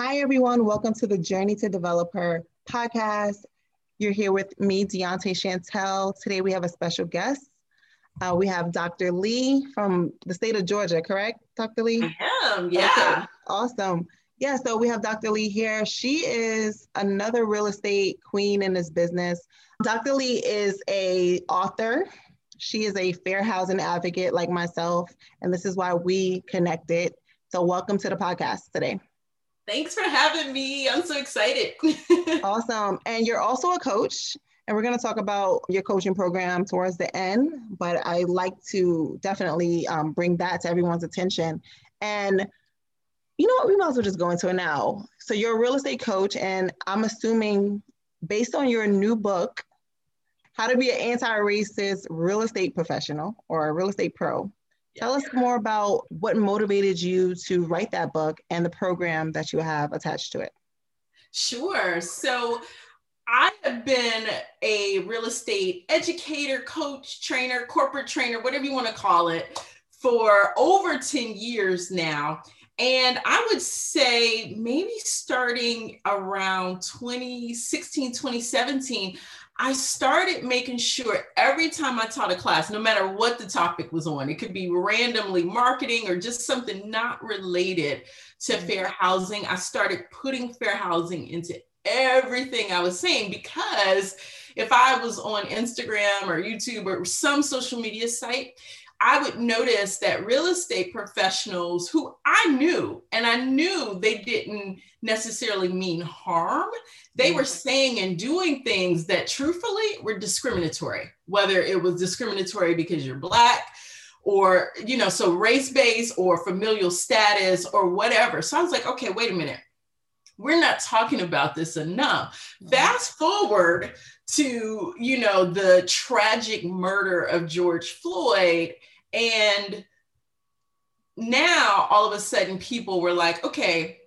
Hi, everyone. Welcome to the Journey to Developer podcast. You're here with me, Deontay Chantel. Today we have a special guest. Uh, we have Dr. Lee from the state of Georgia, correct, Dr. Lee? I am, yeah. Okay. Awesome. Yeah, so we have Dr. Lee here. She is another real estate queen in this business. Dr. Lee is a author. She is a fair housing advocate like myself, and this is why we connected. So welcome to the podcast today. Thanks for having me. I'm so excited. awesome. And you're also a coach. And we're going to talk about your coaching program towards the end, but I like to definitely um, bring that to everyone's attention. And you know what? We might as well just go into it now. So, you're a real estate coach, and I'm assuming based on your new book, How to Be an Anti Racist Real Estate Professional or a Real Estate Pro, tell us more about what motivated you to write that book and the program that you have attached to it. Sure. So, I have been a real estate educator, coach, trainer, corporate trainer, whatever you want to call it, for over 10 years now. And I would say maybe starting around 2016, 2017, I started making sure every time I taught a class, no matter what the topic was on, it could be randomly marketing or just something not related to mm-hmm. fair housing, I started putting fair housing into everything I was saying because if I was on Instagram or YouTube or some social media site, I would notice that real estate professionals who I knew, and I knew they didn't necessarily mean harm, they were mm-hmm. saying and doing things that truthfully were discriminatory, whether it was discriminatory because you're Black or, you know, so race based or familial status or whatever. So I was like, okay, wait a minute we're not talking about this enough. Mm-hmm. Fast forward to, you know, the tragic murder of George Floyd. And now all of a sudden people were like, okay,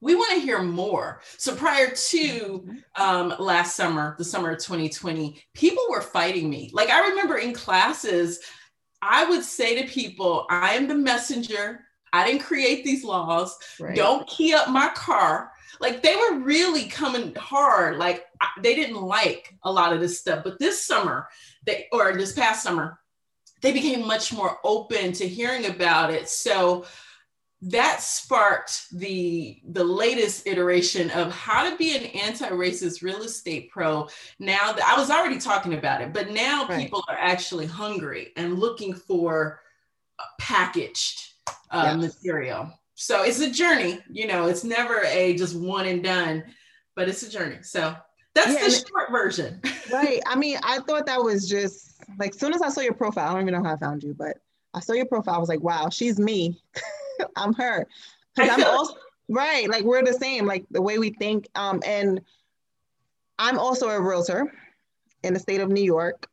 we want to hear more. So prior to um, last summer, the summer of 2020, people were fighting me. Like I remember in classes, I would say to people, I am the messenger. I didn't create these laws. Right. Don't key up my car like they were really coming hard. Like they didn't like a lot of this stuff. But this summer, they or this past summer, they became much more open to hearing about it. So that sparked the the latest iteration of how to be an anti-racist real estate pro now that i was already talking about it but now right. people are actually hungry and looking for packaged uh, yes. material so it's a journey, you know, it's never a just one and done, but it's a journey. So that's yeah, the short version. right. I mean, I thought that was just like soon as I saw your profile, I don't even know how I found you, but I saw your profile. I was like, wow, she's me. I'm her. Because I'm also right. Like we're the same, like the way we think. Um, and I'm also a realtor in the state of New York.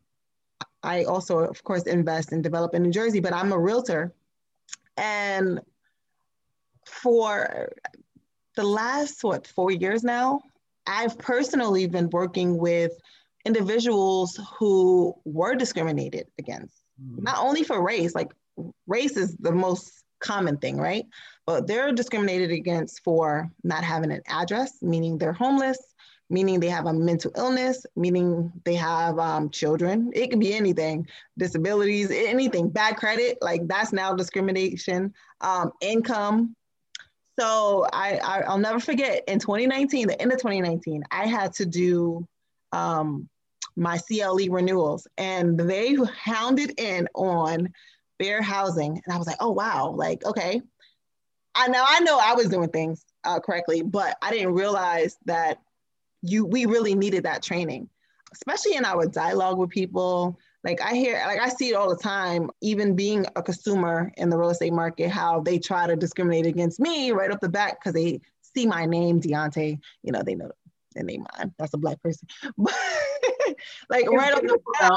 I also, of course, invest and develop in New Jersey, but I'm a realtor. And for the last what four years now, I've personally been working with individuals who were discriminated against, mm. not only for race, like race is the most common thing, right? But they're discriminated against for not having an address, meaning they're homeless, meaning they have a mental illness, meaning they have um, children. It can be anything, disabilities, anything, bad credit, like that's now discrimination, um, income, so I, I will never forget in 2019, the end of 2019, I had to do um, my CLE renewals, and they hounded in on fair housing, and I was like, oh wow, like okay. I now I know I was doing things uh, correctly, but I didn't realize that you we really needed that training, especially in our dialogue with people, like I hear, like I see it all the time, even being a consumer in the real estate market, how they try to discriminate against me right up the bat because they see my name, Deontay. You know, they know the name mine. That's a black person. But like right up the bat,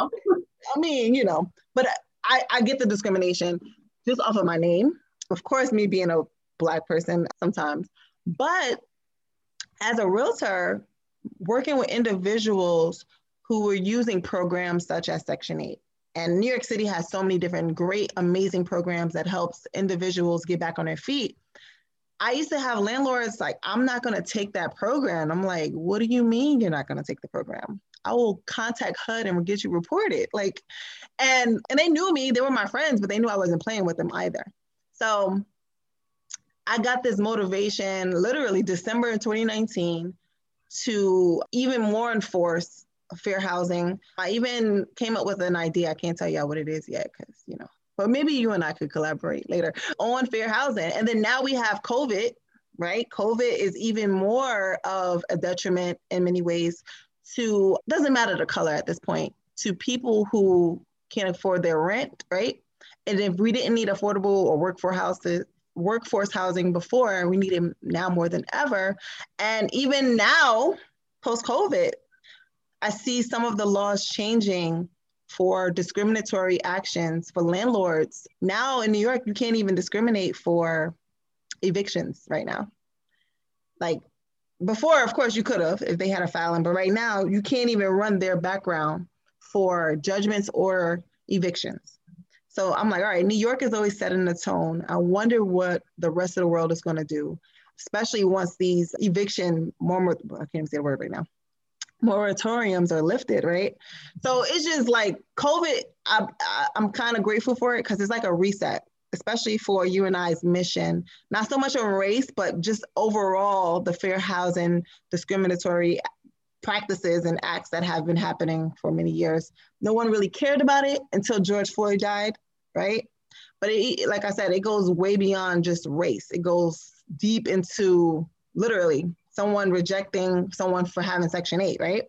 I mean, you know, but I, I get the discrimination just off of my name. Of course, me being a black person sometimes, but as a realtor, working with individuals who were using programs such as Section 8. And New York City has so many different great, amazing programs that helps individuals get back on their feet. I used to have landlords like, I'm not going to take that program. I'm like, what do you mean you're not going to take the program? I will contact HUD and we'll get you reported. Like, and and they knew me. They were my friends, but they knew I wasn't playing with them either. So I got this motivation literally December 2019 to even more enforce fair housing. I even came up with an idea. I can't tell y'all what it is yet because, you know, but maybe you and I could collaborate later on fair housing. And then now we have COVID, right? COVID is even more of a detriment in many ways to, doesn't matter the color at this point, to people who can't afford their rent, right? And if we didn't need affordable or workforce houses, workforce housing before, we need it now more than ever. And even now, post COVID, I see some of the laws changing for discriminatory actions for landlords. Now in New York, you can't even discriminate for evictions right now. Like before, of course, you could have if they had a filing, but right now, you can't even run their background for judgments or evictions. So I'm like, all right, New York is always setting the tone. I wonder what the rest of the world is going to do, especially once these eviction, more, I can't even say the word right now, moratoriums are lifted, right? So it's just like COVID, I, I, I'm kind of grateful for it because it's like a reset, especially for you and I's mission. Not so much on race, but just overall the fair housing discriminatory practices and acts that have been happening for many years. No one really cared about it until George Floyd died right? But it, like I said, it goes way beyond just race. It goes deep into literally someone rejecting someone for having Section 8, right?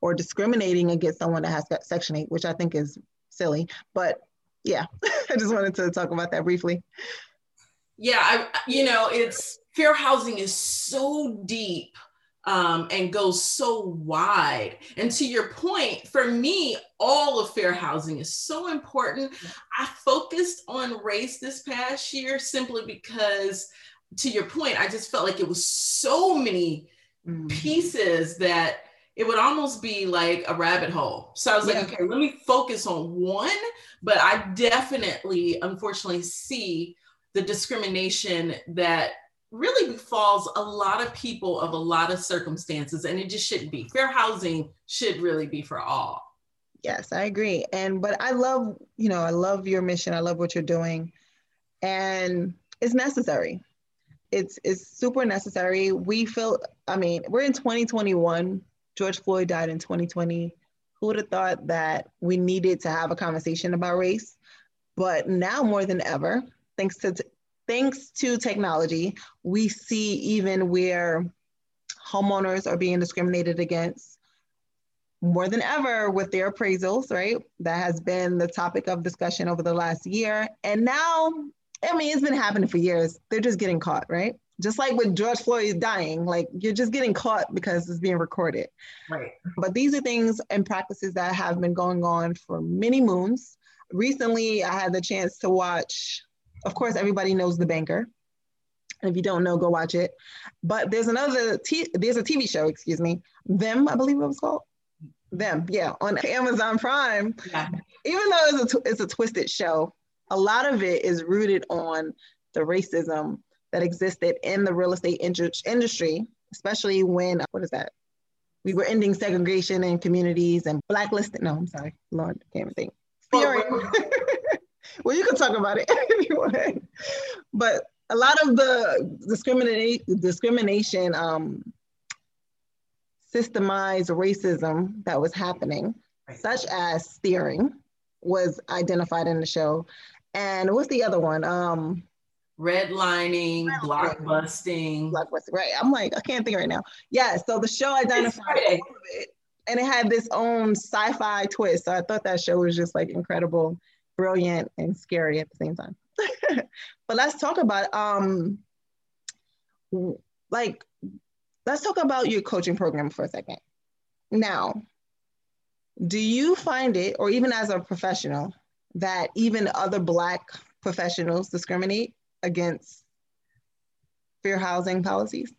Or discriminating against someone that has Section 8, which I think is silly. But yeah, I just wanted to talk about that briefly. Yeah, I, you know, it's fair housing is so deep um, and goes so wide. And to your point, for me, all of fair housing is so important. I focused on race this past year simply because, to your point, I just felt like it was so many mm. pieces that it would almost be like a rabbit hole. So I was yeah. like, okay, let me focus on one. But I definitely, unfortunately, see the discrimination that really befalls a lot of people of a lot of circumstances and it just shouldn't be fair housing should really be for all yes i agree and but i love you know i love your mission i love what you're doing and it's necessary it's it's super necessary we feel i mean we're in 2021 george floyd died in 2020 who would have thought that we needed to have a conversation about race but now more than ever thanks to thanks to technology, we see even where homeowners are being discriminated against more than ever with their appraisals, right? That has been the topic of discussion over the last year. And now, I mean, it's been happening for years. They're just getting caught, right? Just like with George Floyd dying, like you're just getting caught because it's being recorded. Right. But these are things and practices that have been going on for many moons. Recently, I had the chance to watch of course, everybody knows The Banker. And if you don't know, go watch it. But there's another, t- there's a TV show, excuse me, Them, I believe it was called. Them, yeah, on Amazon Prime. Yeah. Even though it's a, t- it's a twisted show, a lot of it is rooted on the racism that existed in the real estate in- industry, especially when, what is that? We were ending segregation in communities and blacklisting. No, I'm sorry, Lord, I can't even think. Steering. well, you can talk about it if you want. But a lot of the discrimination, discrimination, um, systemized racism that was happening, right. such as steering, was identified in the show. And what's the other one? Um, redlining, blockbusting. Blockbusting, right. I'm like, I can't think right now. Yeah, so the show identified it. And it had this own sci-fi twist. So I thought that show was just like incredible brilliant and scary at the same time. but let's talk about um like let's talk about your coaching program for a second. Now, do you find it or even as a professional that even other black professionals discriminate against fair housing policies?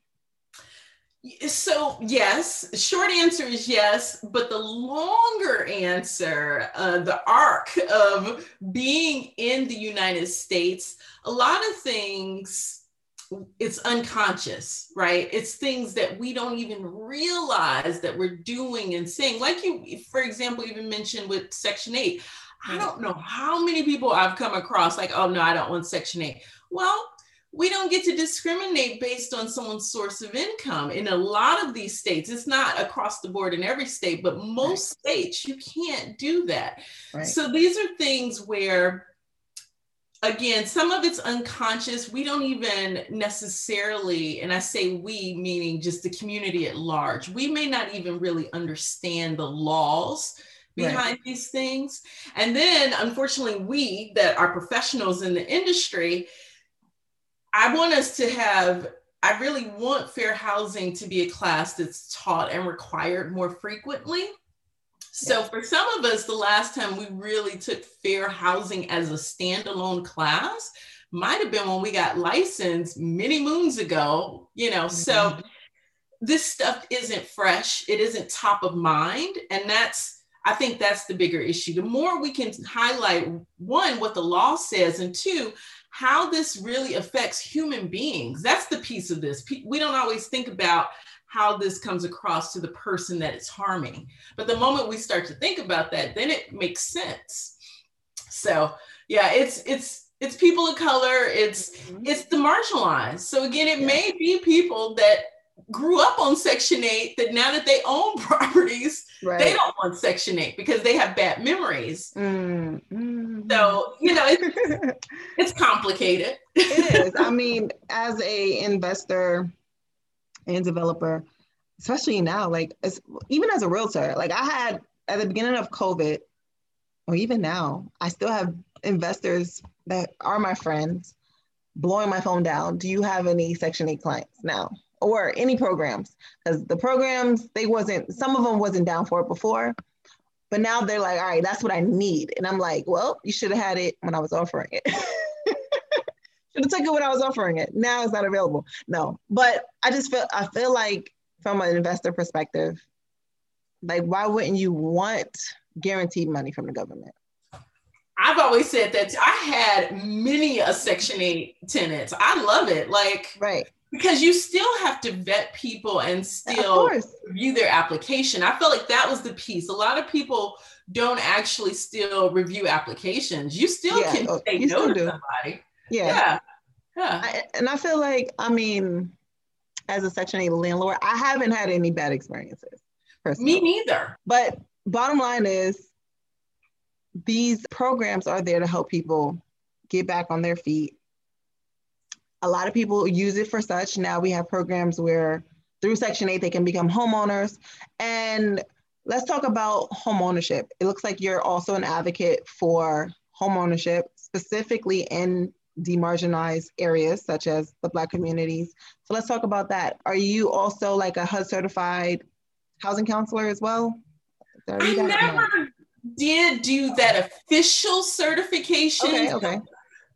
So, yes, short answer is yes, but the longer answer, uh, the arc of being in the United States, a lot of things it's unconscious, right? It's things that we don't even realize that we're doing and saying. Like you, for example, even mentioned with Section 8. I don't know how many people I've come across like, oh no, I don't want Section 8. Well, we don't get to discriminate based on someone's source of income in a lot of these states it's not across the board in every state but most right. states you can't do that right. so these are things where again some of it's unconscious we don't even necessarily and i say we meaning just the community at large we may not even really understand the laws behind right. these things and then unfortunately we that are professionals in the industry I want us to have, I really want fair housing to be a class that's taught and required more frequently. So, for some of us, the last time we really took fair housing as a standalone class might have been when we got licensed many moons ago, you know. Mm-hmm. So, this stuff isn't fresh, it isn't top of mind. And that's, I think that's the bigger issue. The more we can highlight one, what the law says, and two, how this really affects human beings. That's the piece of this. We don't always think about how this comes across to the person that it's harming. But the moment we start to think about that, then it makes sense. So yeah, it's it's it's people of color, it's mm-hmm. it's the marginalized. So again, it yeah. may be people that grew up on Section 8 that now that they own properties, right. they don't want Section 8 because they have bad memories. Mm, mm. So, you know, it's, it's complicated. it is. I mean, as a investor and developer, especially now, like as, even as a realtor, like I had at the beginning of COVID, or even now, I still have investors that are my friends blowing my phone down. Do you have any Section 8 clients now? Or any programs because the programs they wasn't some of them wasn't down for it before but now they're like all right that's what i need. And i'm like well you should have had it when i was offering it. Should have took it when i was offering it. Now it's not available. No but i just feel i feel like from an investor perspective like why wouldn't you want guaranteed money from the government? I've always said that I had many a Section 8 tenants. I love it. Like, right because you still have to vet people and still review their application. I felt like that was the piece. A lot of people don't actually still review applications. You still yeah. can oh, say no to do. somebody. Yeah. Yeah. yeah. I, and I feel like, I mean, as a Section 8 landlord, I haven't had any bad experiences. Personally. Me neither. But bottom line is, these programs are there to help people get back on their feet a lot of people use it for such. Now we have programs where through Section 8 they can become homeowners. And let's talk about homeownership. It looks like you're also an advocate for homeownership, specifically in demarginalized areas such as the Black communities. So let's talk about that. Are you also like a HUD certified housing counselor as well? I never did do that official certification. Okay, okay.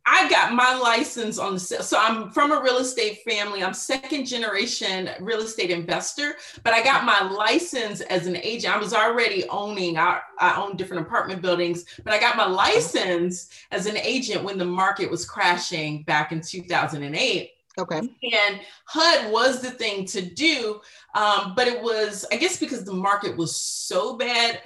I got my license on the so I'm from a real estate family. I'm second generation real estate investor, but I got my license as an agent. I was already owning I, I own different apartment buildings, but I got my license as an agent when the market was crashing back in 2008. Okay. And HUD was the thing to do, um, but it was I guess because the market was so bad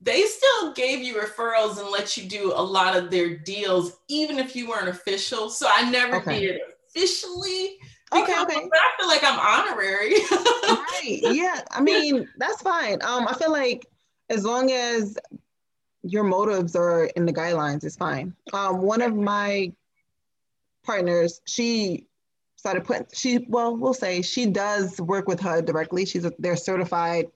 they still gave you referrals and let you do a lot of their deals, even if you weren't official. So I never okay. did officially. Okay, okay. But I feel like I'm honorary. right. Yeah. I mean, that's fine. Um, I feel like as long as your motives are in the guidelines, it's fine. Um, one of my partners, she started putting she well, we'll say she does work with HUD directly. She's a, they're certified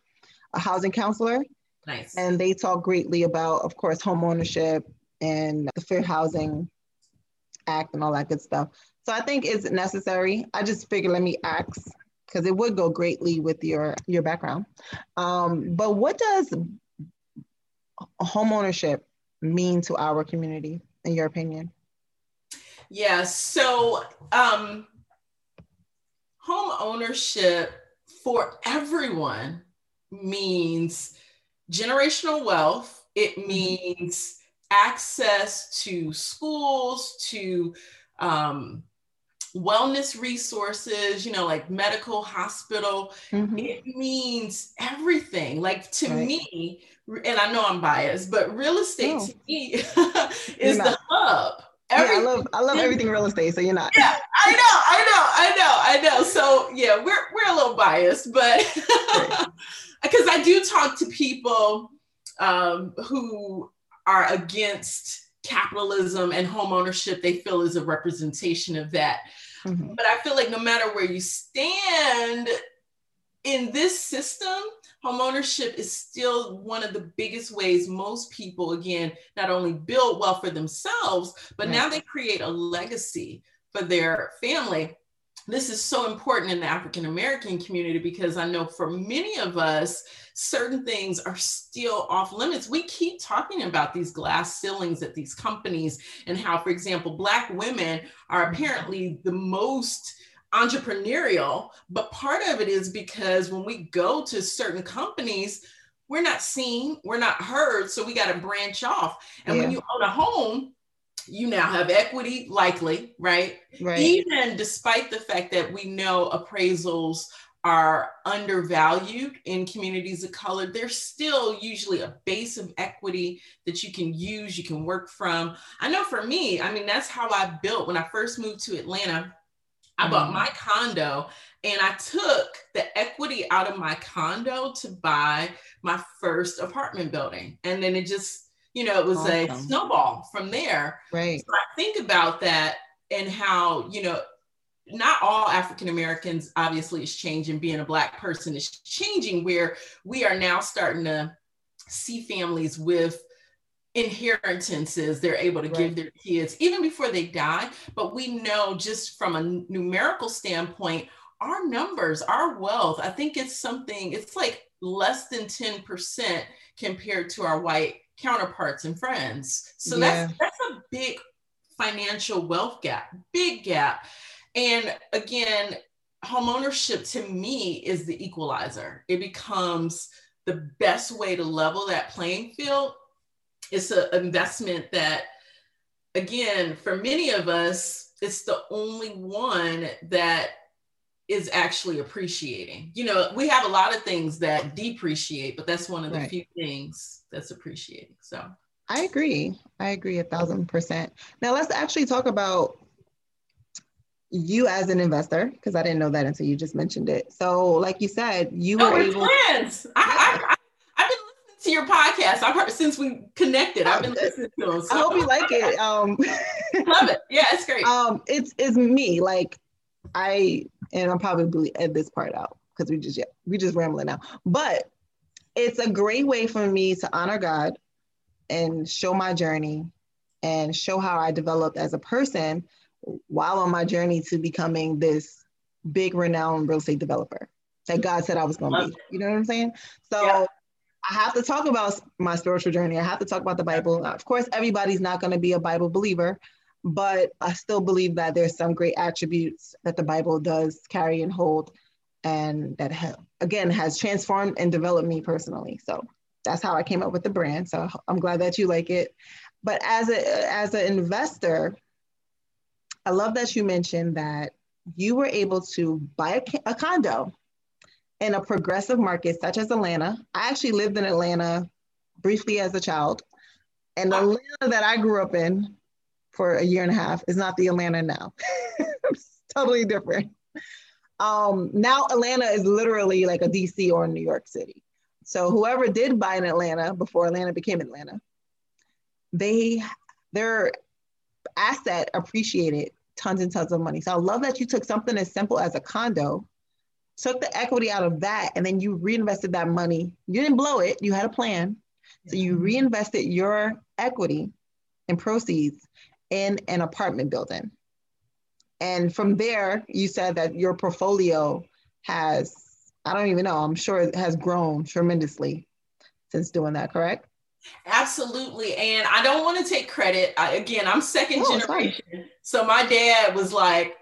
a housing counselor. Nice. And they talk greatly about, of course, home ownership and the Fair Housing Act and all that good stuff. So I think it's necessary. I just figured let me ask because it would go greatly with your your background. Um, but what does home ownership mean to our community, in your opinion? Yeah. So um, home ownership for everyone means generational wealth, it mm-hmm. means access to schools, to um, wellness resources, you know, like medical, hospital. Mm-hmm. It means everything. Like to right. me, and I know I'm biased, but real estate oh. to me is the hub. Everything. Yeah, I love I love everything real estate. So you're not. Yeah, I know, I know, I know, I know. So yeah, we're we're a little biased, but because I do talk to people um, who are against capitalism and home ownership. They feel is a representation of that. Mm-hmm. But I feel like no matter where you stand in this system, homeownership is still one of the biggest ways most people, again, not only build wealth for themselves, but right. now they create a legacy for their family. This is so important in the African American community because I know for many of us, certain things are still off limits. We keep talking about these glass ceilings at these companies and how, for example, Black women are mm-hmm. apparently the most entrepreneurial, but part of it is because when we go to certain companies, we're not seen, we're not heard, so we got to branch off. And yeah. when you own a home, you now have equity, likely, right? Right. Even despite the fact that we know appraisals are undervalued in communities of color, there's still usually a base of equity that you can use, you can work from. I know for me, I mean, that's how I built when I first moved to Atlanta. I bought mm. my condo and I took the equity out of my condo to buy my first apartment building. And then it just, you know, it was awesome. a snowball from there. Right. So I think about that and how, you know, not all African Americans obviously is changing. Being a Black person is changing, where we are now starting to see families with inheritances they're able to right. give their kids even before they die. But we know just from a numerical standpoint, our numbers, our wealth, I think it's something, it's like less than 10% compared to our white counterparts and friends. So yeah. that's that's a big financial wealth gap, big gap. And again, homeownership to me is the equalizer. It becomes the best way to level that playing field. It's an investment that, again, for many of us, it's the only one that is actually appreciating. You know, we have a lot of things that depreciate, but that's one of the right. few things that's appreciating. So I agree. I agree a thousand percent. Now let's actually talk about you as an investor, because I didn't know that until you just mentioned it. So, like you said, you no, were able. Friends. I, I, I, have been listening to your podcast. I've heard since we connected. I've been listening to them. So. I hope you like it. Um, Love it. Yeah, it's great. Um, it's it's me. Like I and I'm probably edit this part out because we just yeah, we just rambling now. But it's a great way for me to honor God and show my journey and show how I developed as a person while on my journey to becoming this big renowned real estate developer that God said I was going to be. You know what I'm saying? So yeah. I have to talk about my spiritual journey. I have to talk about the Bible. Of course, everybody's not going to be a Bible believer, but I still believe that there's some great attributes that the Bible does carry and hold and that ha- again has transformed and developed me personally. So that's how I came up with the brand. So I'm glad that you like it. But as a as an investor, I love that you mentioned that you were able to buy a, a condo in a progressive market such as Atlanta. I actually lived in Atlanta briefly as a child. And the Atlanta that I grew up in for a year and a half is not the Atlanta now. it's totally different. Um, now Atlanta is literally like a DC or New York City. So whoever did buy in Atlanta before Atlanta became Atlanta, they their asset appreciated tons and tons of money. So I love that you took something as simple as a condo, took the equity out of that, and then you reinvested that money. You didn't blow it, you had a plan. So you reinvested your equity and proceeds in an apartment building. And from there, you said that your portfolio has, I don't even know, I'm sure it has grown tremendously since doing that, correct? Absolutely. And I don't want to take credit. I, again, I'm second oh, generation. So my dad was like,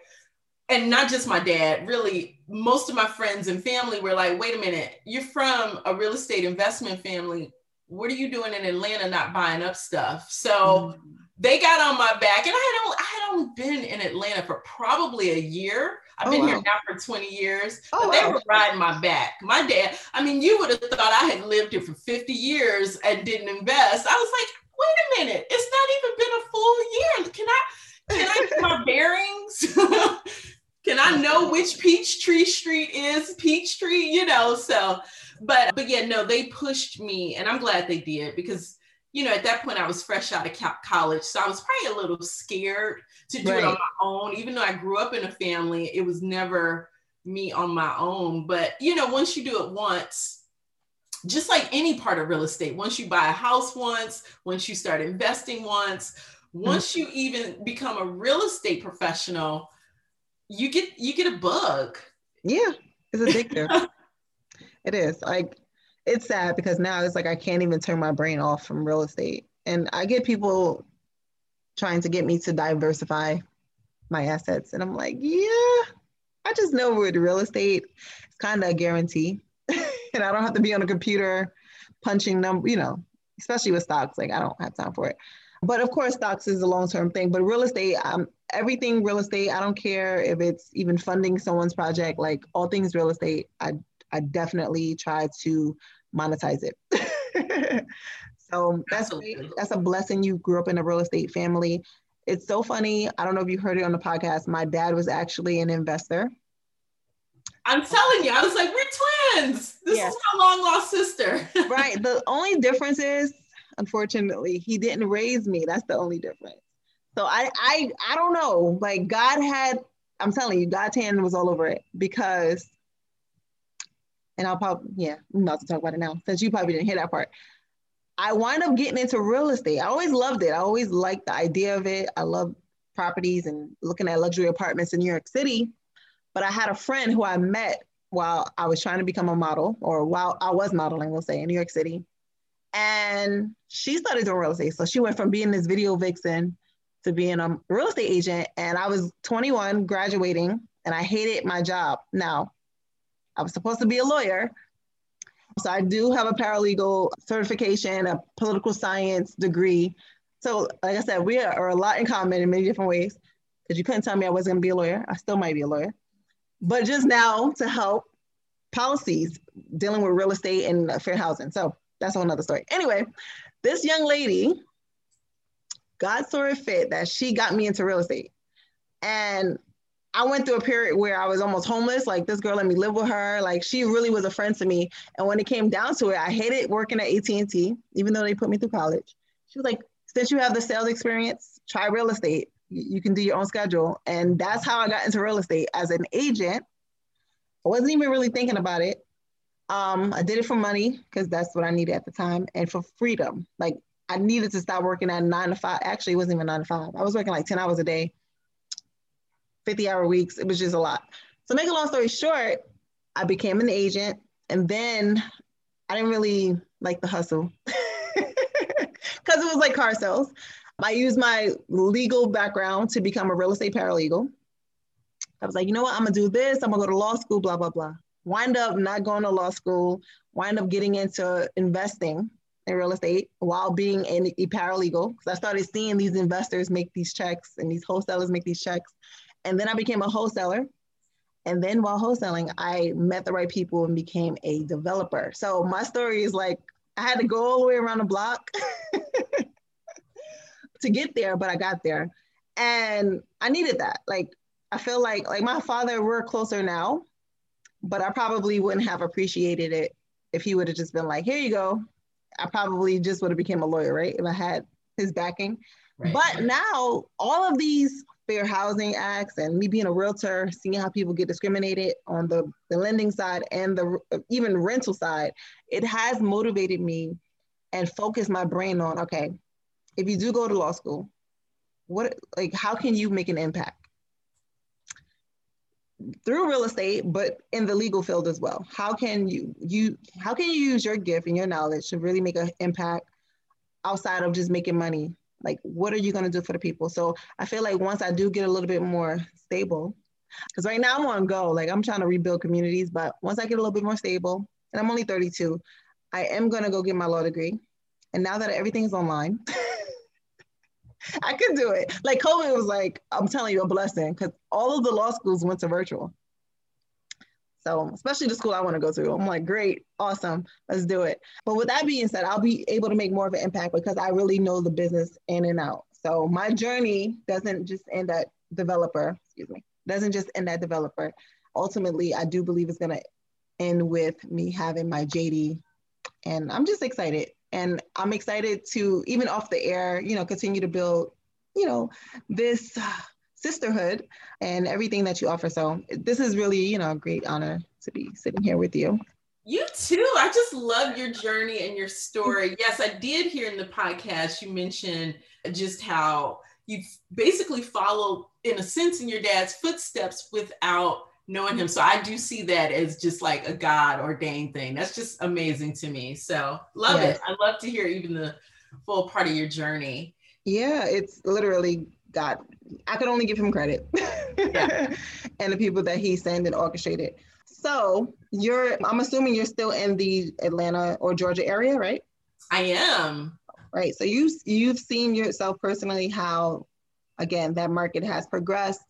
and not just my dad, really, most of my friends and family were like, wait a minute, you're from a real estate investment family. What are you doing in Atlanta not buying up stuff? So mm-hmm. They got on my back, and I had only, I had only been in Atlanta for probably a year. I've oh, been wow. here now for 20 years. Oh, but they wow. were riding my back. My dad, I mean, you would have thought I had lived here for 50 years and didn't invest. I was like, wait a minute, it's not even been a full year. Can I can I get my bearings? can I know which Peachtree Street is Peachtree? You know, so but but yeah, no, they pushed me, and I'm glad they did because you know, at that point I was fresh out of college. So I was probably a little scared to do right. it on my own. Even though I grew up in a family, it was never me on my own. But, you know, once you do it once, just like any part of real estate, once you buy a house once, once you start investing once, mm-hmm. once you even become a real estate professional, you get you get a bug. Yeah, it's addictive. it is. Like it's sad because now it's like I can't even turn my brain off from real estate. And I get people trying to get me to diversify my assets. And I'm like, yeah, I just know with real estate, it's kind of a guarantee. and I don't have to be on a computer punching number, you know, especially with stocks. Like I don't have time for it. But of course, stocks is a long-term thing. But real estate, um, everything real estate, I don't care if it's even funding someone's project, like all things real estate, I I definitely try to monetize it. so that's great. That's a blessing. You grew up in a real estate family. It's so funny. I don't know if you heard it on the podcast. My dad was actually an investor. I'm telling you, I was like, we're twins. This is my long lost sister. right. The only difference is, unfortunately, he didn't raise me. That's the only difference. So I I I don't know. Like God had, I'm telling you, God's hand was all over it because and I'll probably, yeah, I'm about to talk about it now since you probably didn't hear that part. I wind up getting into real estate. I always loved it. I always liked the idea of it. I love properties and looking at luxury apartments in New York City. But I had a friend who I met while I was trying to become a model, or while I was modeling, we'll say, in New York City. And she started doing real estate. So she went from being this video vixen to being a real estate agent. And I was 21, graduating, and I hated my job. Now, I was supposed to be a lawyer. So I do have a paralegal certification, a political science degree. So, like I said, we are a lot in common in many different ways. Because you couldn't tell me I wasn't going to be a lawyer. I still might be a lawyer. But just now to help policies dealing with real estate and fair housing. So that's a whole nother story. Anyway, this young lady, God saw it fit that she got me into real estate. And I went through a period where I was almost homeless. Like this girl let me live with her. Like she really was a friend to me. And when it came down to it, I hated working at AT&T, even though they put me through college. She was like, since you have the sales experience, try real estate. You can do your own schedule. And that's how I got into real estate as an agent. I wasn't even really thinking about it. Um, I did it for money because that's what I needed at the time and for freedom. Like I needed to stop working at nine to five. Actually, it wasn't even nine to five. I was working like 10 hours a day 50 hour weeks. It was just a lot. So, make a long story short, I became an agent and then I didn't really like the hustle because it was like car sales. I used my legal background to become a real estate paralegal. I was like, you know what? I'm gonna do this. I'm gonna go to law school, blah, blah, blah. Wind up not going to law school, wind up getting into investing in real estate while being a, paralegal. Because I started seeing these investors make these checks and these wholesalers make these checks. And then I became a wholesaler. And then while wholesaling, I met the right people and became a developer. So my story is like I had to go all the way around the block to get there, but I got there. And I needed that. Like I feel like like my father, we're closer now, but I probably wouldn't have appreciated it if he would have just been like, here you go. I probably just would have became a lawyer, right? If I had his backing. Right. But now all of these fair housing acts and me being a realtor, seeing how people get discriminated on the, the lending side and the even rental side, it has motivated me and focused my brain on, okay, if you do go to law school, what like how can you make an impact? through real estate but in the legal field as well how can you you how can you use your gift and your knowledge to really make an impact outside of just making money like what are you going to do for the people so i feel like once i do get a little bit more stable because right now i'm on go like i'm trying to rebuild communities but once i get a little bit more stable and i'm only 32 i am going to go get my law degree and now that everything's online I could do it. Like COVID was like, I'm telling you, a blessing because all of the law schools went to virtual. So, especially the school I want to go to, I'm like, great, awesome, let's do it. But with that being said, I'll be able to make more of an impact because I really know the business in and out. So, my journey doesn't just end at developer, excuse me, doesn't just end at developer. Ultimately, I do believe it's going to end with me having my JD. And I'm just excited. And I'm excited to, even off the air, you know, continue to build, you know, this sisterhood and everything that you offer. So this is really, you know, a great honor to be sitting here with you. You too. I just love your journey and your story. Yes, I did hear in the podcast you mentioned just how you basically followed, in a sense, in your dad's footsteps without knowing him. So I do see that as just like a God ordained thing. That's just amazing to me. So love yes. it. I love to hear even the full part of your journey. Yeah, it's literally God, I could only give him credit yeah. and the people that he sent and orchestrated. So you're, I'm assuming you're still in the Atlanta or Georgia area, right? I am. Right. So you you've seen yourself personally how, again, that market has progressed,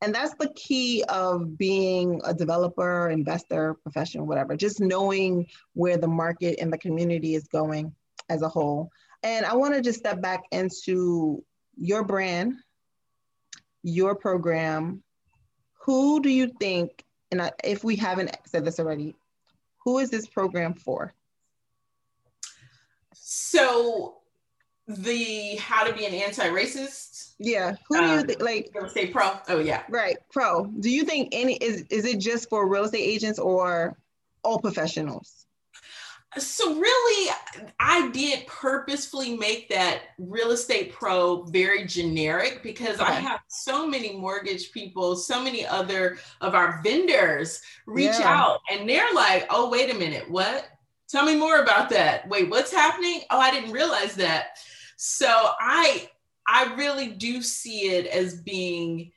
and that's the key of being a developer, investor, professional, whatever. Just knowing where the market and the community is going as a whole. And I want to just step back into your brand your program, who do you think, and I, if we haven't said this already, who is this program for? So the how to be an anti-racist. Yeah who do you um, think like real estate pro. Oh yeah. Right pro. Do you think any is is it just for real estate agents or all professionals so really i did purposefully make that real estate pro very generic because okay. i have so many mortgage people so many other of our vendors reach yeah. out and they're like oh wait a minute what tell me more about that wait what's happening oh i didn't realize that so i i really do see it as being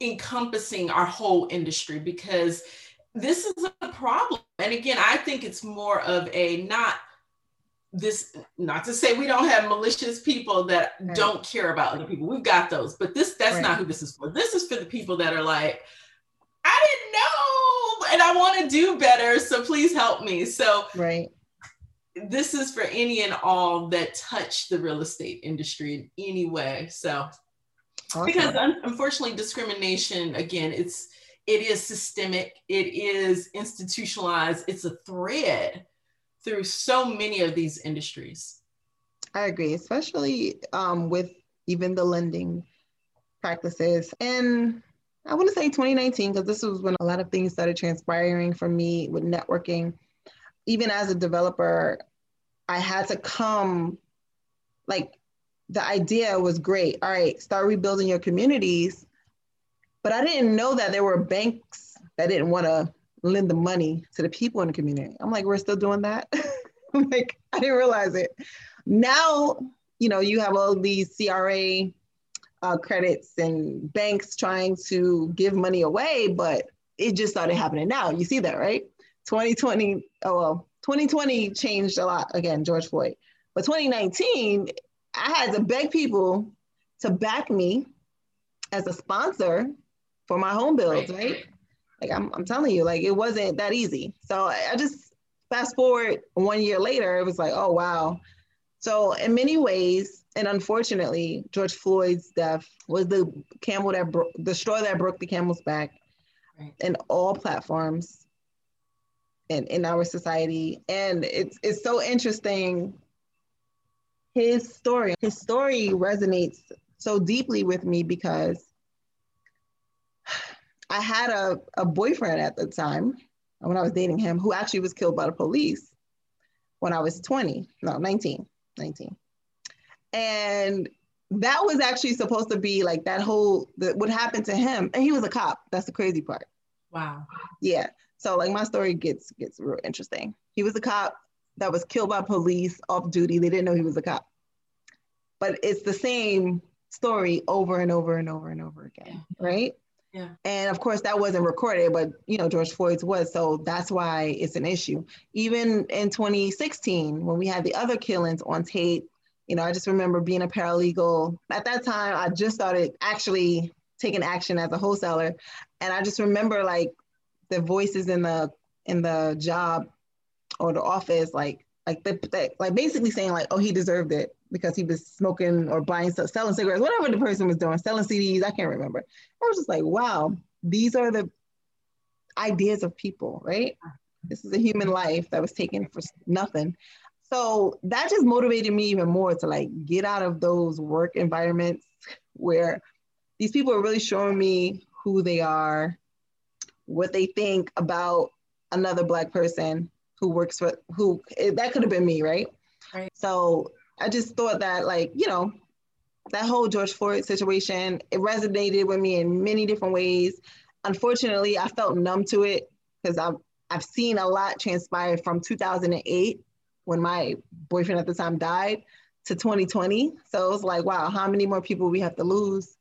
encompassing our whole industry because this is a problem. And again, I think it's more of a not this not to say we don't have malicious people that right. don't care about other people. We've got those, but this that's right. not who this is for. This is for the people that are like, I didn't know and I want to do better. So please help me. So right. This is for any and all that touch the real estate industry in any way. So awesome. because unfortunately discrimination again it's it is systemic, it is institutionalized, it's a thread through so many of these industries. I agree, especially um, with even the lending practices. And I want to say 2019, because this was when a lot of things started transpiring for me with networking. Even as a developer, I had to come, like, the idea was great. All right, start rebuilding your communities but I didn't know that there were banks that didn't want to lend the money to the people in the community. I'm like, we're still doing that. Like, I didn't realize it. Now, you know, you have all these CRA uh, credits and banks trying to give money away, but it just started happening now. You see that, right? 2020, oh well, 2020 changed a lot again, George Floyd. But 2019, I had to beg people to back me as a sponsor for my home builds, right? right? Like I'm, I'm telling you, like it wasn't that easy. So I, I just fast forward one year later, it was like, oh wow. So in many ways, and unfortunately, George Floyd's death was the camel that broke the straw that broke the camel's back right. in all platforms and in our society. And it's it's so interesting. His story, his story resonates so deeply with me because I had a, a boyfriend at the time when I was dating him who actually was killed by the police when I was 20, no, 19, 19. And that was actually supposed to be like that whole, the, what happened to him. And he was a cop. That's the crazy part. Wow. Yeah. So like my story gets, gets real interesting. He was a cop that was killed by police off duty. They didn't know he was a cop. But it's the same story over and over and over and over again, right? And of course, that wasn't recorded, but you know, George Floyd's was. So that's why it's an issue. Even in 2016, when we had the other killings on tape, You know, I just remember being a paralegal. At that time, I just started actually taking action as a wholesaler. And I just remember like the voices in the in the job or the office, like like the, the like basically saying like, oh, he deserved it because he was smoking or buying stuff, selling cigarettes, whatever the person was doing, selling CDs. I can't remember. I was just like, wow, these are the ideas of people, right? This is a human life that was taken for nothing. So that just motivated me even more to like get out of those work environments where these people are really showing me who they are, what they think about another black person who works for who that could have been me, right? Right. So I just thought that like, you know, that whole George Floyd situation, it resonated with me in many different ways. Unfortunately, I felt numb to it because I've I've seen a lot transpire from 2008 when my boyfriend at the time died to 2020. So it was like, wow, how many more people we have to lose?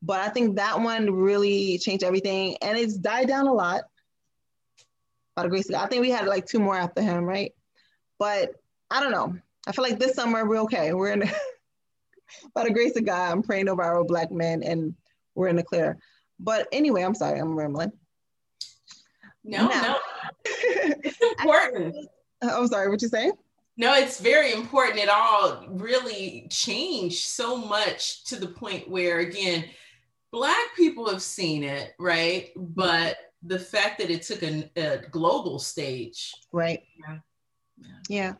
But I think that one really changed everything and it's died down a lot. By the grace of God. I think we had like two more after him, right? But I don't know. I feel like this summer we're okay. We're in by the grace of God, I'm praying over our black men and we're in the clear. But anyway, I'm sorry, I'm rambling. No, now, no. it's important. I'm sorry, what you saying? No, it's very important. It all really changed so much to the point where, again, Black people have seen it, right? But the fact that it took a, a global stage. Right. Yeah. yeah. Yeah.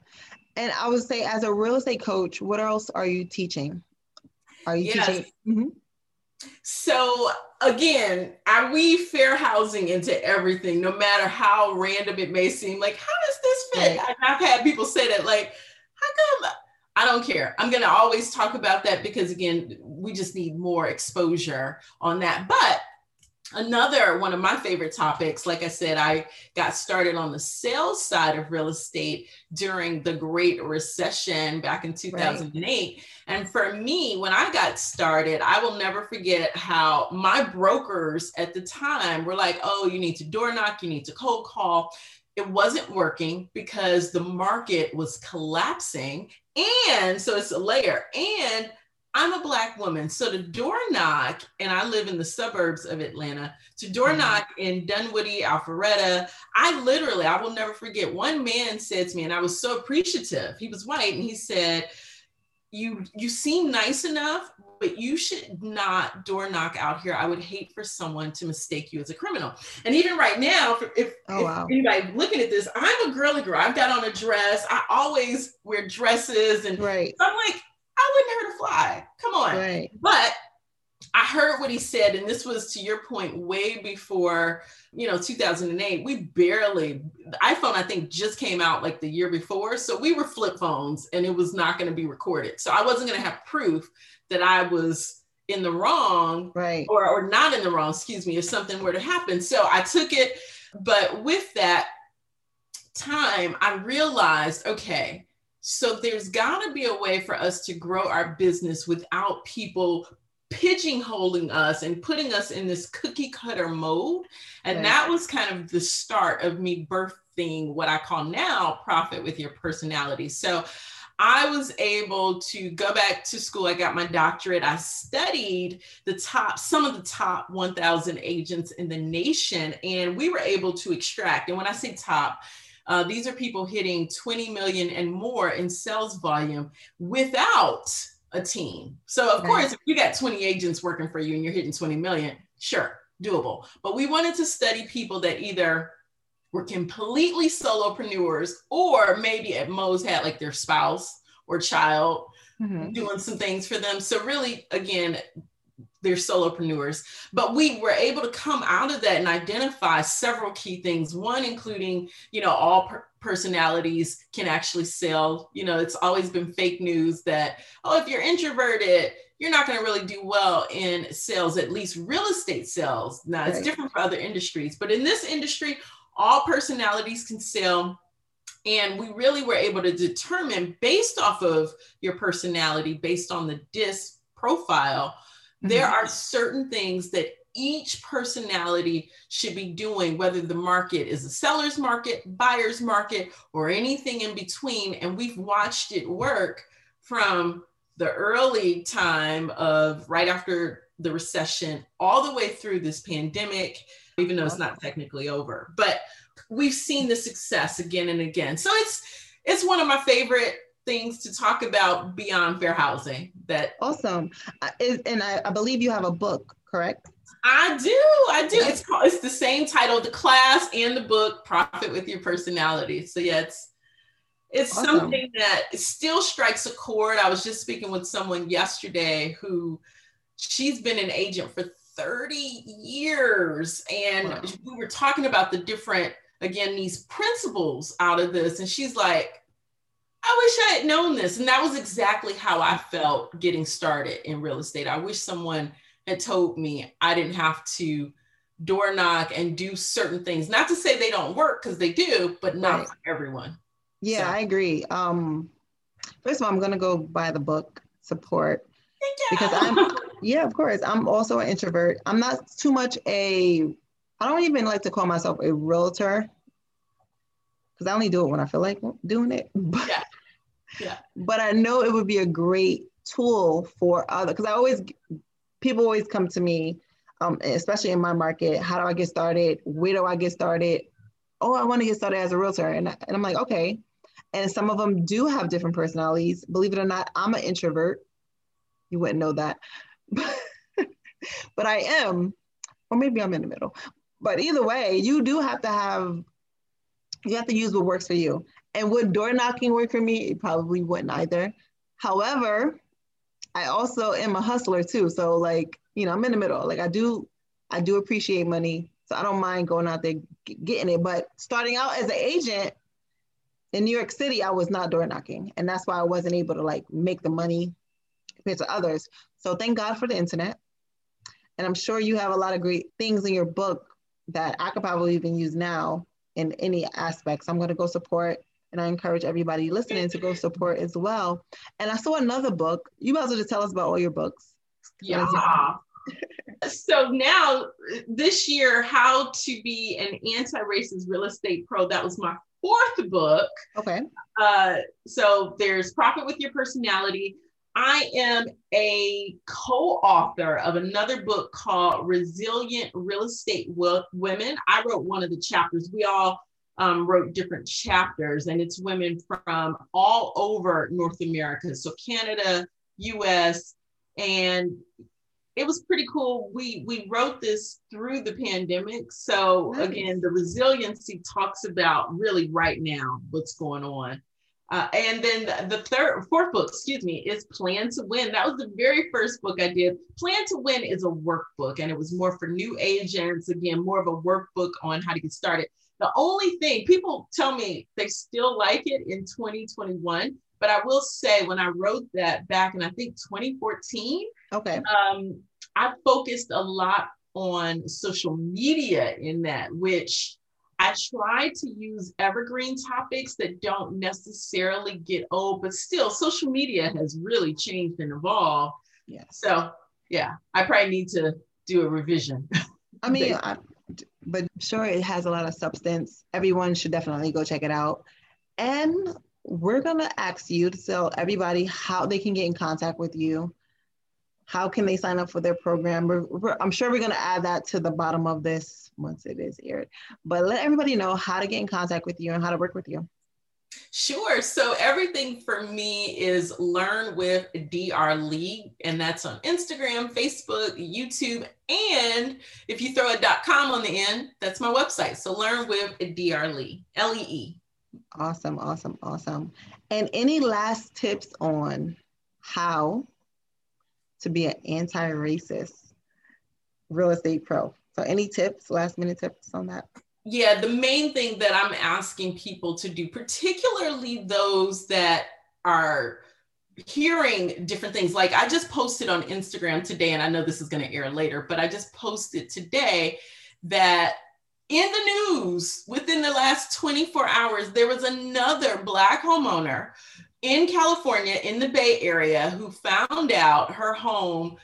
And I would say, as a real estate coach, what else are you teaching? Are you yes. teaching? Mm-hmm. So again, I weave fair housing into everything, no matter how random it may seem. Like, how does this fit? Right. I've had people say that, like, how come? I don't care. I'm going to always talk about that because, again, we just need more exposure on that. But another one of my favorite topics like i said i got started on the sales side of real estate during the great recession back in 2008 right. and for me when i got started i will never forget how my brokers at the time were like oh you need to door knock you need to cold call it wasn't working because the market was collapsing and so it's a layer and I'm a black woman. So to door knock, and I live in the suburbs of Atlanta, to door mm-hmm. knock in Dunwoody, Alpharetta, I literally, I will never forget, one man said to me, and I was so appreciative. He was white, and he said, You you seem nice enough, but you should not door knock out here. I would hate for someone to mistake you as a criminal. And even right now, if, if, oh, wow. if anybody looking at this, I'm a girly girl. I've got on a dress. I always wear dresses. And right. I'm like, I wouldn't hurt a fly. Come on. Right. But I heard what he said, and this was to your point way before, you know, 2008. We barely, iPhone, I think, just came out like the year before. So we were flip phones and it was not going to be recorded. So I wasn't going to have proof that I was in the wrong right. or, or not in the wrong, excuse me, if something were to happen. So I took it. But with that time, I realized, okay, so there's got to be a way for us to grow our business without people pigeonholing us and putting us in this cookie cutter mode. And right. that was kind of the start of me birthing what I call now profit with your personality. So I was able to go back to school. I got my doctorate. I studied the top, some of the top 1,000 agents in the nation, and we were able to extract. And when I say top, uh, these are people hitting 20 million and more in sales volume without a team. So of right. course, if you got 20 agents working for you and you're hitting 20 million, sure, doable. But we wanted to study people that either were completely solopreneurs or maybe at most had like their spouse or child mm-hmm. doing some things for them. So really, again, they're solopreneurs. But we were able to come out of that and identify several key things. One, including, you know, all per- personalities can actually sell. You know, it's always been fake news that, oh, if you're introverted, you're not going to really do well in sales, at least real estate sales. Now, it's different for other industries, but in this industry, all personalities can sell. And we really were able to determine based off of your personality, based on the DISC profile, there mm-hmm. are certain things that each personality should be doing, whether the market is a seller's market, buyer's market, or anything in between. And we've watched it work from the early time of right after the recession all the way through this pandemic, even though it's not technically over. But we've seen the success again and again. So it's it's one of my favorite things to talk about beyond fair housing. That awesome, uh, and I, I believe you have a book, correct? I do, I do. It's called it's the same title, the class and the book, Profit with Your Personality. So yeah, it's it's awesome. something that still strikes a chord. I was just speaking with someone yesterday who she's been an agent for 30 years. And wow. we were talking about the different, again, these principles out of this. And she's like, I wish I had known this. And that was exactly how I felt getting started in real estate. I wish someone had told me I didn't have to door knock and do certain things. Not to say they don't work because they do, but not right. for everyone. Yeah, so. I agree. Um, first of all, I'm going to go buy the book support because I'm yeah, of course. I'm also an introvert. I'm not too much a I don't even like to call myself a realtor because I only do it when I feel like doing it. But, yeah. Yeah. But I know it would be a great tool for other because I always people always come to me, um, especially in my market. How do I get started? Where do I get started? Oh, I want to get started as a realtor, and, and I'm like, okay. And some of them do have different personalities. Believe it or not, I'm an introvert you wouldn't know that. but I am, or maybe I'm in the middle. But either way, you do have to have, you have to use what works for you. And would door knocking work for me? It probably wouldn't either. However, I also am a hustler too. So like, you know, I'm in the middle. Like I do, I do appreciate money. So I don't mind going out there getting it. But starting out as an agent in New York City, I was not door knocking. And that's why I wasn't able to like make the money compared to others. So thank God for the internet. And I'm sure you have a lot of great things in your book that I could probably even use now in any aspects. I'm going to go support, and I encourage everybody listening to go support as well. And I saw another book. You might as well just tell us about all your books. Yeah. so now this year, How to Be an Anti-Racist Real Estate Pro. That was my fourth book. Okay. Uh, so there's Profit with Your Personality I am a co author of another book called Resilient Real Estate Women. I wrote one of the chapters. We all um, wrote different chapters, and it's women from all over North America. So, Canada, US, and it was pretty cool. We we wrote this through the pandemic. So nice. again, the resiliency talks about really right now what's going on. Uh, and then the third, fourth book, excuse me, is Plan to Win. That was the very first book I did. Plan to Win is a workbook, and it was more for new agents. Again, more of a workbook on how to get started. The only thing people tell me they still like it in 2021, but I will say when I wrote that back in I think 2014, okay, um, I focused a lot on social media in that, which I try to use evergreen topics that don't necessarily get old, but still, social media has really changed and evolved. Yeah. So, yeah, I probably need to do a revision. I mean, I, but sure, it has a lot of substance. Everyone should definitely go check it out. And we're going to ask you to tell everybody how they can get in contact with you how can they sign up for their program? We're, we're, I'm sure we're going to add that to the bottom of this once it is aired. But let everybody know how to get in contact with you and how to work with you. Sure. So everything for me is Learn with Dr. Lee, and that's on Instagram, Facebook, YouTube, and if you throw a .com on the end, that's my website. So Learn with Dr. Lee, L E E. Awesome, awesome, awesome. And any last tips on how to be an anti-racist real estate pro. So any tips, last minute tips on that? Yeah, the main thing that I'm asking people to do, particularly those that are hearing different things. Like I just posted on Instagram today, and I know this is going to air later, but I just posted today that in the news within the last 24 hours, there was another Black homeowner in California, in the Bay Area, who found out her home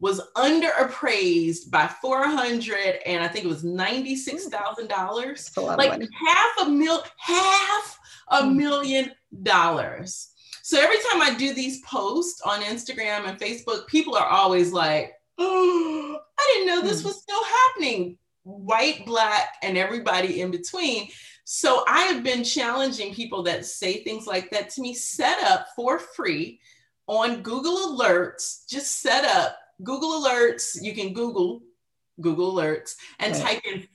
was underappraised by 400 and I think it was $96,000. Like half a mil half a hmm. million dollars. So every time I do these posts on Instagram and Facebook, people are always like, oh, I didn't know this hmm. was still happening. White, black, and everybody in between. So I have been challenging people that say things like that to me, set up for free on Google Alerts. Just set up Google Alerts. You can Google Google Alerts and right. type in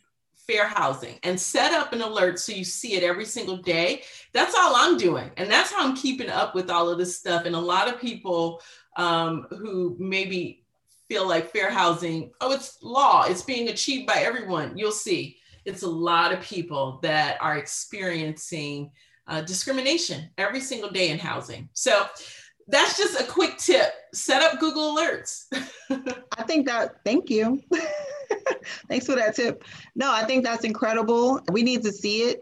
fair housing and set up an alert so you see it every single day. That's all I'm doing. And that's how I'm keeping up with all of this stuff. And a lot of people um, who maybe feel like fair housing, oh, it's law, it's being achieved by everyone. You'll see it's a lot of people that are experiencing uh, discrimination every single day in housing. So that's just a quick tip. Set up Google Alerts. I think that, thank you. Thanks for that tip. No, I think that's incredible. We need to see it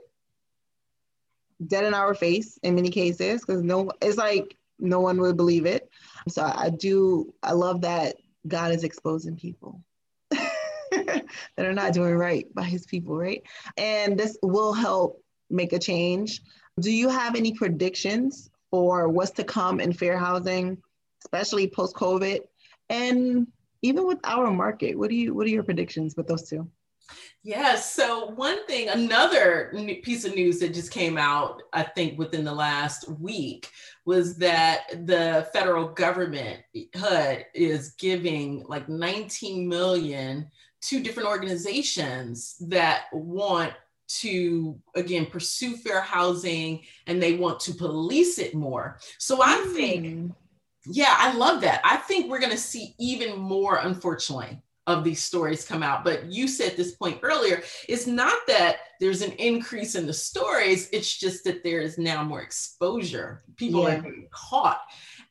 dead in our face in many cases because no, it's like no one would believe it. So I do, I love that God is exposing people that are not doing right by his people, right? And this will help make a change. Do you have any predictions for what's to come in fair housing, especially post COVID? And even with our market, what do you what are your predictions with those two? Yes. So one thing, another piece of news that just came out, I think within the last week, was that the federal government HUD is giving like 19 million to different organizations that want to again pursue fair housing and they want to police it more. So I mm. think yeah, I love that. I think we're going to see even more, unfortunately, of these stories come out. But you said this point earlier it's not that there's an increase in the stories, it's just that there is now more exposure. People yeah. are getting caught.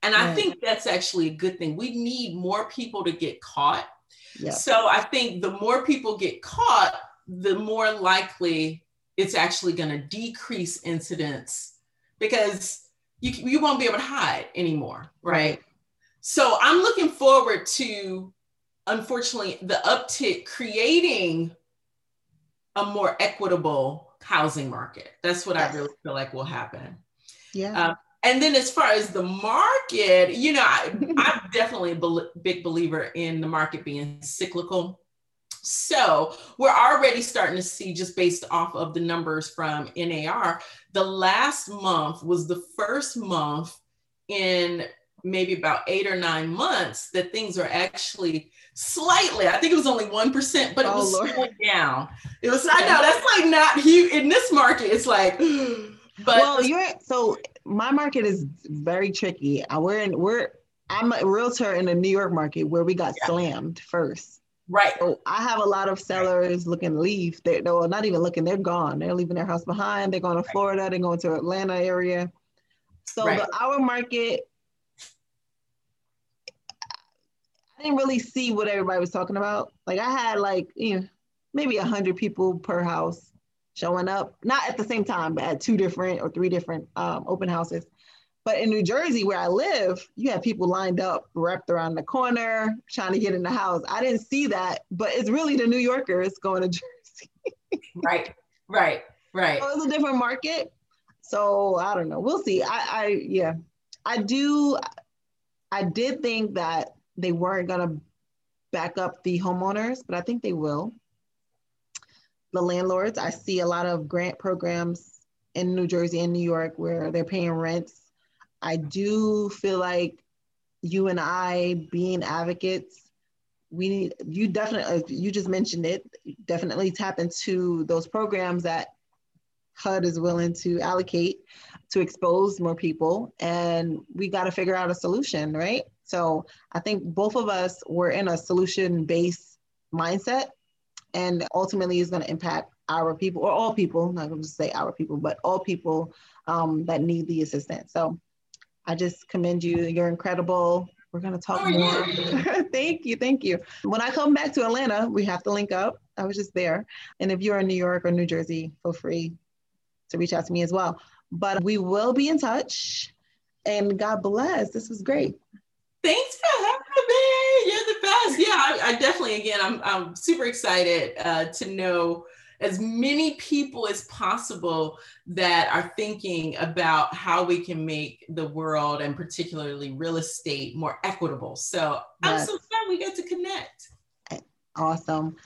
And I think that's actually a good thing. We need more people to get caught. Yeah. So I think the more people get caught, the more likely it's actually going to decrease incidents because you, you won't be able to hide anymore, right? So I'm looking forward to, unfortunately, the uptick creating a more equitable housing market. That's what yes. I really feel like will happen. Yeah. Um, and then as far as the market, you know, I, I'm definitely a big believer in the market being cyclical. So we're already starting to see, just based off of the numbers from NAR, the last month was the first month in maybe about eight or nine months that things are actually slightly, I think it was only 1%, but it oh, was Lord. slowing down. It was, I know that's like not huge in this market. It's like, but well, you're so my market is very tricky. Uh, we're in, we're, I'm a realtor in the New York market where we got yeah. slammed first. Right. So I have a lot of sellers looking to leave. They're, they're not even looking, they're gone. They're leaving their house behind. They're going to Florida, they're going to Atlanta area. So right. the our market, I didn't really see what everybody was talking about. Like I had like, you know, maybe a hundred people per house showing up, not at the same time, but at two different or three different um, open houses. But in New Jersey, where I live, you have people lined up, wrapped around the corner, trying to get in the house. I didn't see that, but it's really the New Yorkers going to Jersey. right, right, right. So it's a different market. So I don't know. We'll see. I, I yeah, I do. I did think that they weren't gonna back up the homeowners, but I think they will. The landlords, I see a lot of grant programs in New Jersey and New York where they're paying rents I do feel like you and I being advocates, we need you definitely you just mentioned it, definitely tap into those programs that HUD is willing to allocate to expose more people and we got to figure out a solution, right? So I think both of us were in a solution based mindset and ultimately is going to impact our people or all people, not going to say our people, but all people um, that need the assistance. So I just commend you. You're incredible. We're going to talk more. thank you. Thank you. When I come back to Atlanta, we have to link up. I was just there. And if you're in New York or New Jersey, feel free to reach out to me as well. But we will be in touch. And God bless. This was great. Thanks for having me. You're the best. Yeah, I, I definitely, again, I'm, I'm super excited uh, to know as many people as possible that are thinking about how we can make the world and particularly real estate more equitable. So yes. I'm so glad we get to connect. Awesome.